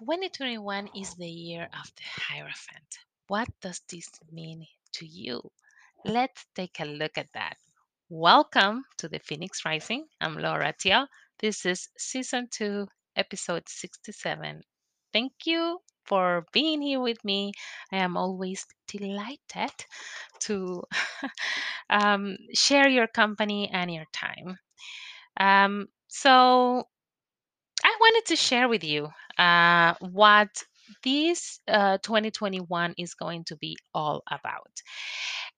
2021 is the year of the Hierophant. What does this mean to you? Let's take a look at that. Welcome to the Phoenix Rising. I'm Laura Tio. This is season two, episode 67. Thank you for being here with me. I am always delighted to um, share your company and your time. Um, so, wanted to share with you uh, what this uh, 2021 is going to be all about.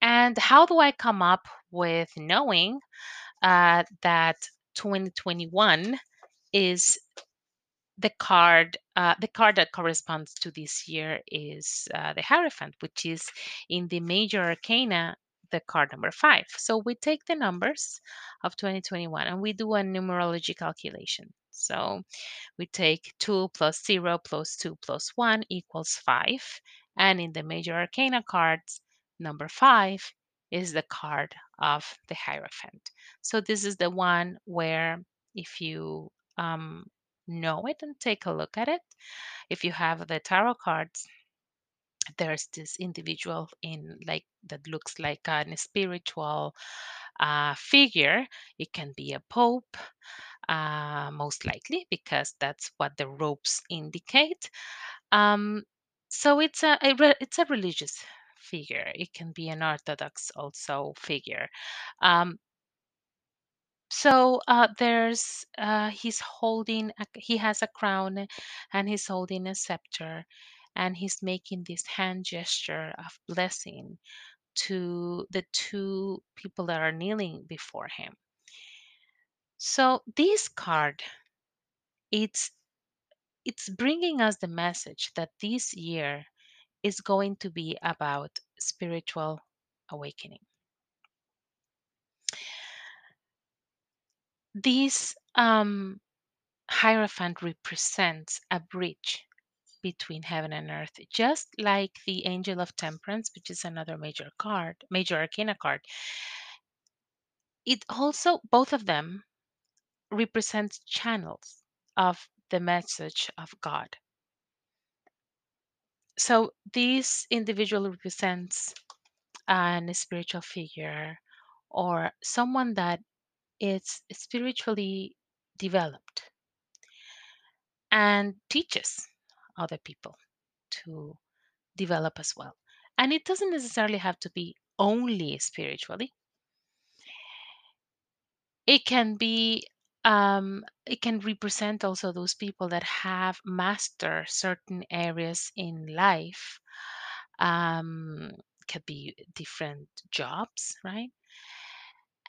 And how do I come up with knowing uh, that 2021 is the card uh, the card that corresponds to this year is uh, the hierophant which is in the major arcana the card number five so we take the numbers of 2021 and we do a numerology calculation so we take 2 plus 0 plus 2 plus 1 equals 5 and in the major arcana cards number 5 is the card of the hierophant so this is the one where if you um, know it and take a look at it. If you have the tarot cards, there's this individual in like that looks like an spiritual uh, figure. It can be a pope, uh, most likely, because that's what the ropes indicate. Um, so it's a, a re- it's a religious figure. It can be an orthodox also figure. Um, so uh, there's uh, he's holding a, he has a crown and he's holding a scepter and he's making this hand gesture of blessing to the two people that are kneeling before him so this card it's it's bringing us the message that this year is going to be about spiritual awakening this um, hierophant represents a bridge between heaven and earth, just like the angel of temperance, which is another major card, major arcana card. It also, both of them represent channels of the message of God. So this individual represents an spiritual figure or someone that is spiritually developed and teaches other people to develop as well. And it doesn't necessarily have to be only spiritually. It can be um, it can represent also those people that have mastered certain areas in life. Um, could be different jobs, right?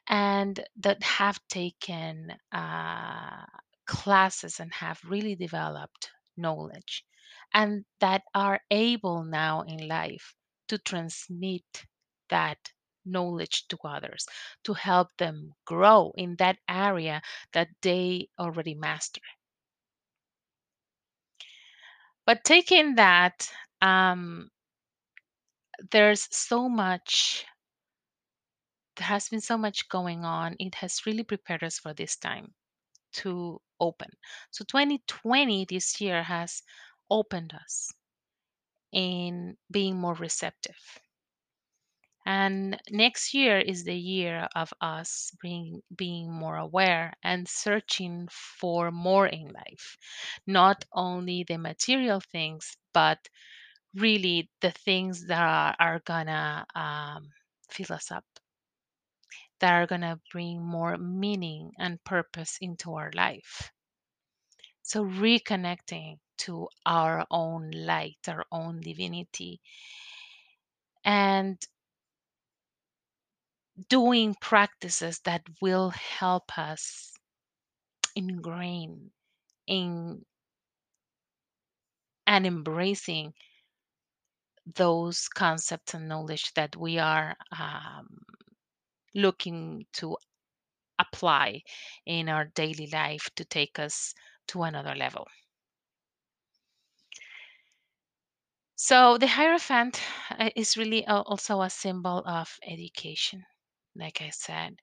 And that have taken uh, classes and have really developed knowledge and that are able now in life to transmit that knowledge to others to help them grow in that area that they already master. But taking that, um, there's so much, there has been so much going on. It has really prepared us for this time to open. So 2020 this year has opened us in being more receptive. And next year is the year of us being, being more aware and searching for more in life. Not only the material things, but really the things that are, are gonna um, fill us up, that are gonna bring more meaning and purpose into our life. So, reconnecting to our own light, our own divinity, and doing practices that will help us ingrain in and embracing those concepts and knowledge that we are um, looking to apply in our daily life to take us to another level. So the Hierophant uh, is really also a symbol of education, like I said.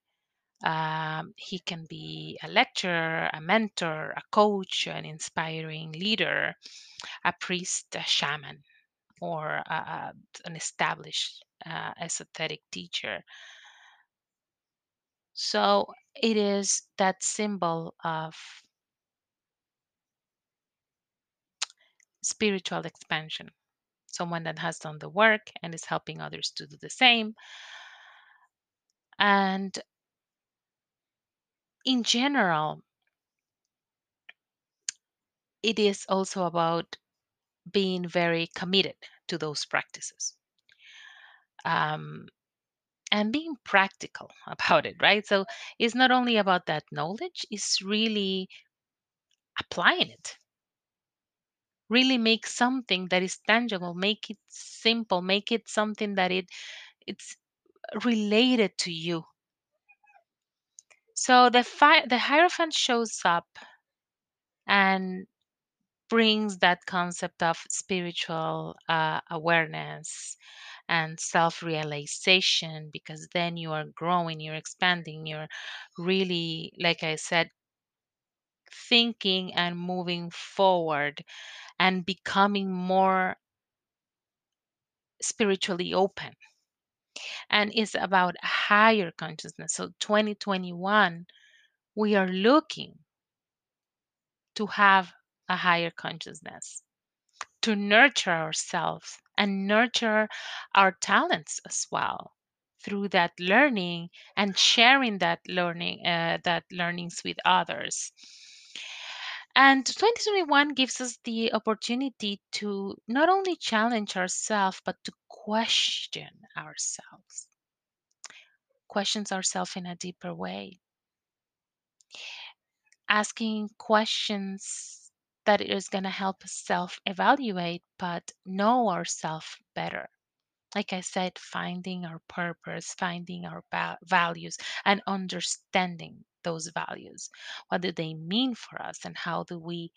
Um, he can be a lecturer, a mentor, a coach, an inspiring leader, a priest, a shaman, or a, a- an established uh, esoteric teacher. So it is that symbol of spiritual expansion. Someone that has done the work and is helping others to do the same. And in general, it is also about being very committed to those practices um, and being practical about it, right? So it's not only about that knowledge, it's really applying it. Really make something that is tangible, make it simple, make it something that it it's related to you. So the fi- the Hierophant shows up and brings that concept of spiritual uh, awareness and self realization because then you are growing, you're expanding, you're really, like I said, thinking and moving forward and becoming more spiritually open. And it's about higher consciousness. So 2021, we are looking to have a higher consciousness to nurture ourselves and nurture our talents as well through that learning and sharing that learning uh, that learnings with others and 2021 gives us the opportunity to not only challenge ourselves but to question ourselves. Questions ourselves in a deeper way. Asking questions that is going to help us self evaluate but know ourselves better. Like I said, finding our purpose, finding our va- values, and understanding those values. What do they mean for us, and how do we,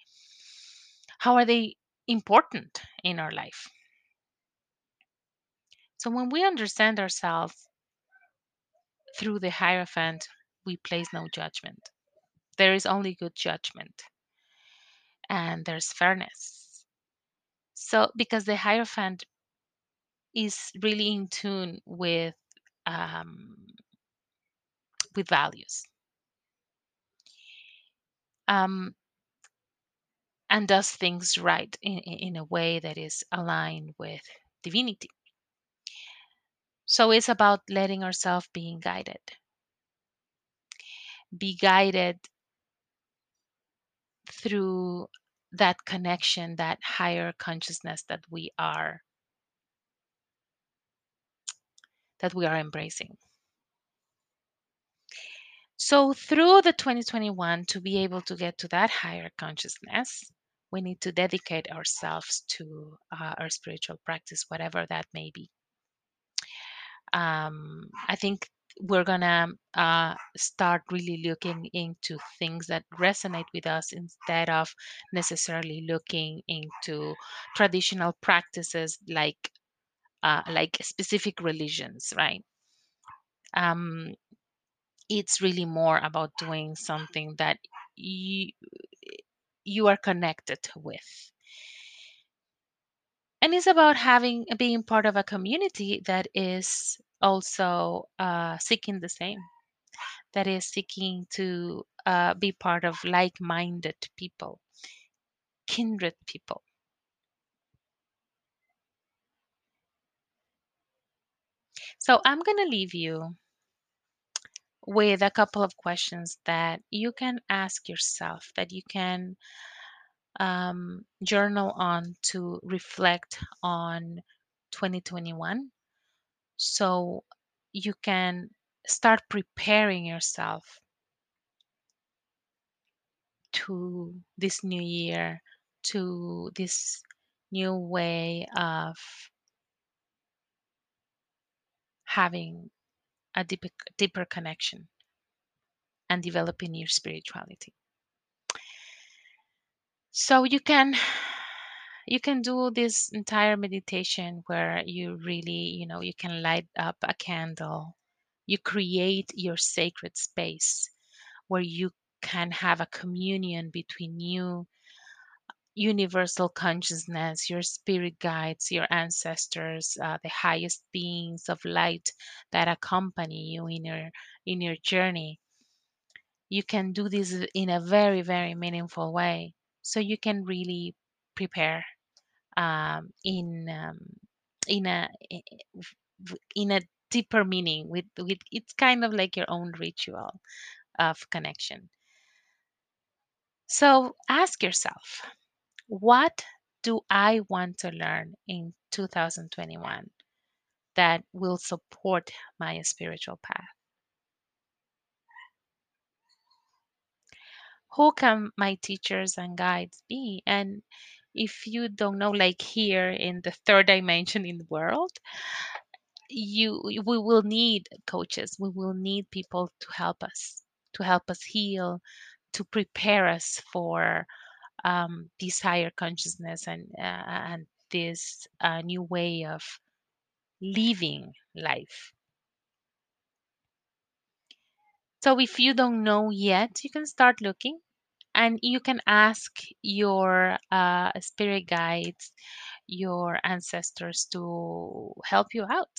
how are they important in our life? So when we understand ourselves through the Hierophant, we place no judgment. There is only good judgment, and there's fairness. So because the Hierophant is really in tune with um, with values. Um, and does things right in, in a way that is aligned with divinity. So it's about letting ourselves being guided, be guided through that connection, that higher consciousness that we are that we are embracing. So through the 2021 to be able to get to that higher consciousness, we need to dedicate ourselves to uh, our spiritual practice, whatever that may be. um, I think we're gonna uh, start really looking into things that resonate with us instead of necessarily looking into traditional practices like uh, like specific religions, right? Um, it's really more about doing something that you you are connected with and it's about having being part of a community that is also uh, seeking the same that is seeking to uh, be part of like minded people, kindred people. So I'm going to leave you with a couple of questions that you can ask yourself, that you can um, journal on to reflect on 2021. So you can start preparing yourself to this new year, to this new way of having a deeper, deeper connection and developing your spirituality. So you can you can do this entire meditation where you really, you know, you can light up a candle You create your sacred space where you can have a communion between you, universal consciousness, your spirit guides, your ancestors, uh, the highest beings of light that accompany you in your in your journey. You can do this in a very very meaningful way, so you can really prepare um, in um, in a in a deeper meaning with with it's kind of like your own ritual of connection. So ask yourself, what do I want to learn in 2021 that will support my spiritual path? Who can my teachers and guides be? And if you don't know, like here in the third dimension in the world, you we will need coaches. We will need people to help us, to help us heal, to prepare us for um, this higher consciousness and uh, and this uh, new way of living life. So if you don't know yet, you can start looking and you can ask your uh, spirit guides, your ancestors to help you out,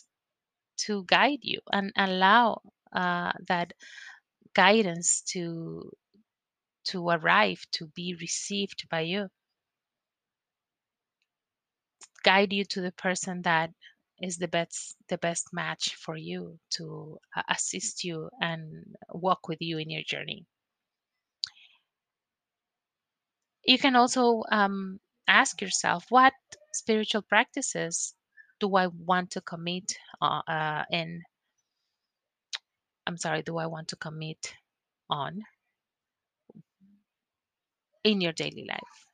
to guide you and allow uh, that guidance to to arrive, to be received by you. Guide you to the person that is the best the best match for you to uh, assist you and walk with you in your journey. You can also um, ask yourself, what spiritual practices do I want to commit uh, uh, in? I'm sorry, do I want to commit on in your daily life?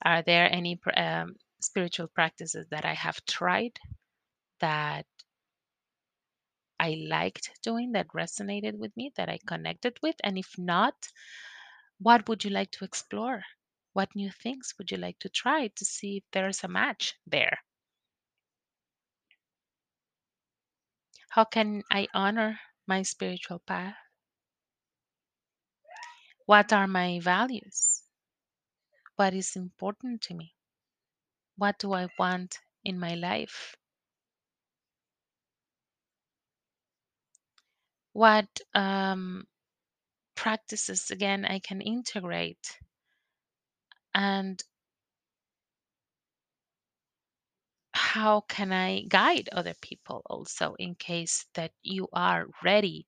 Are there any um, spiritual practices that I have tried that I liked doing, that resonated with me, that I connected with? And if not, what would you like to explore? What new things would you like to try to see if there's a match there? How can I honor my spiritual path? What are my values? What is important to me? What do I want in my life? What um, practices, again, I can integrate and how can I guide other people also in case that you are ready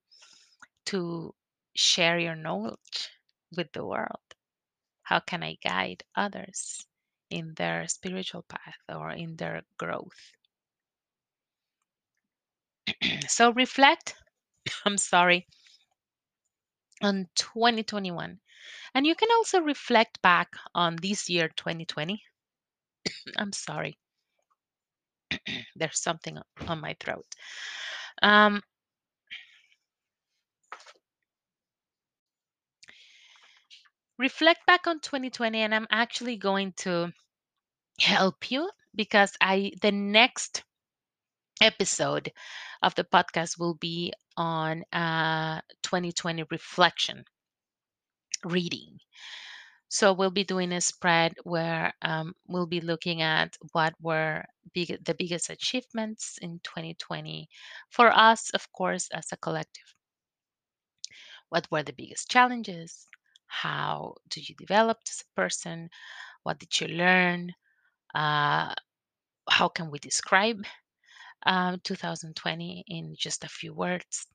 to share your knowledge with the world? How can I guide others in their spiritual path or in their growth? so reflect, I'm sorry, on 2021. And you can also reflect back on this year 2020. I'm sorry. There's something on my throat. Um, reflect back on 2020 and i'm actually going to help you because i the next episode of the podcast will be on uh 2020 reflection reading. So we'll be doing a spread where um, we'll be looking at what were big, the biggest achievements in 2020 for us of course as a collective. What were the biggest challenges how do you develop as a person? What did you learn? Uh, how can we describe um, 2020 in just a few words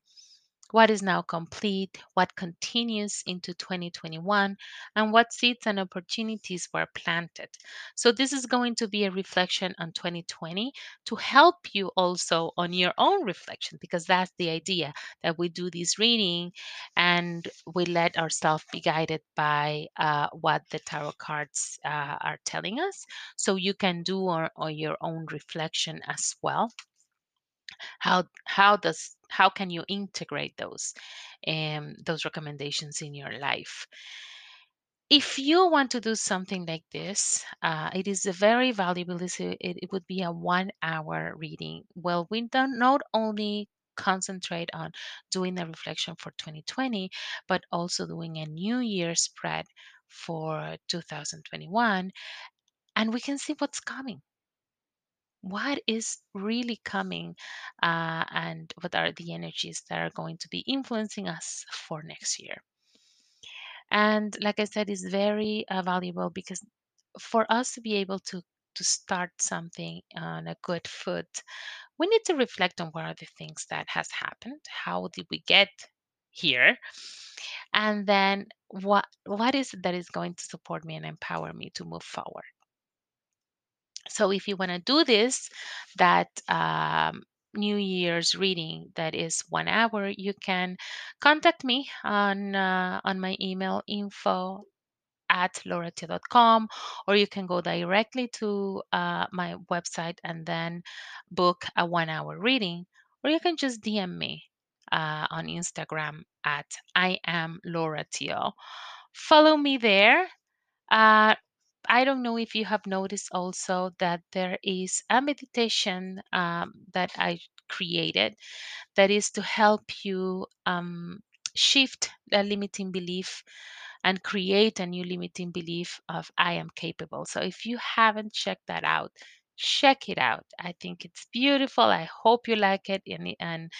what is now complete, what continues into 2021, and what seeds and opportunities were planted. So, this is going to be a reflection on 2020 to help you also on your own reflection, because that's the idea that we do this reading and we let ourselves be guided by uh, what the tarot cards uh, are telling us. So, you can do or your own reflection as well how how does how can you integrate those um, those recommendations in your life if you want to do something like this, uh, it is a very valuable. It, it would be a one hour reading. Well, we don't not only concentrate on doing a reflection for 2020, but also doing a New Year spread for 2021. And we can see what's coming. What is really coming, uh, and what are the energies that are going to be influencing us for next year? and like i said it's very uh, valuable because for us to be able to to start something on a good foot we need to reflect on what are the things that has happened how did we get here and then what what is it that is going to support me and empower me to move forward so if you want to do this that um, new year's reading that is one hour you can contact me on uh, on my email info at lauratio.com or you can go directly to uh, my website and then book a one hour reading or you can just dm me uh, on instagram at i am lauratio follow me there uh, I don't know if you have noticed also that there is a meditation um, that I created that is to help you um, shift a limiting belief and create a new limiting belief of I am capable. So if you haven't checked that out, check it out. I think it's beautiful. I hope you like it and, and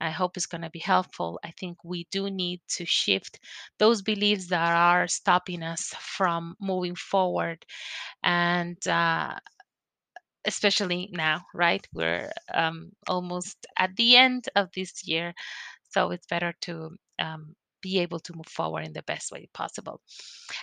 I hope it's going to be helpful. I think we do need to shift those beliefs that are stopping us from moving forward and uh, especially now, right? We're um, almost at the end of this year. So it's better to um, be able to move forward in the best way possible.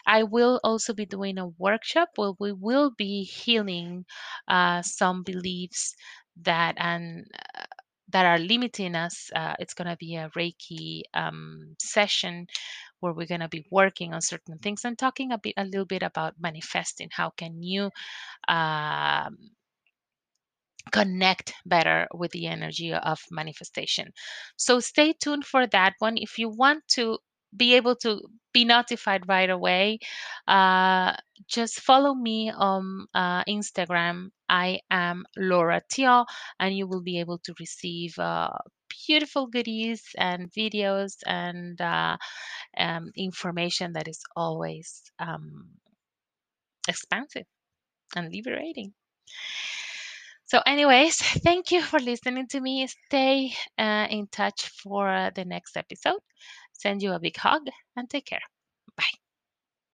I will also be doing a workshop where we will be healing uh, some beliefs that and uh, that are limiting us. Uh, it's going to be a Reiki um, session where we're going to be working on certain things and talking a bit, a little bit about manifesting. How can you um, connect better with the energy of manifestation. So stay tuned for that one. If you want to be able to be notified right away, uh, just follow me on uh, Instagram. I am Laura Tio, and you will be able to receive uh, beautiful goodies and videos and uh, um, information that is always um, expansive and liberating. So, anyways, thank you for listening to me. Stay uh, in touch for the next episode. Send you a big hug and take care.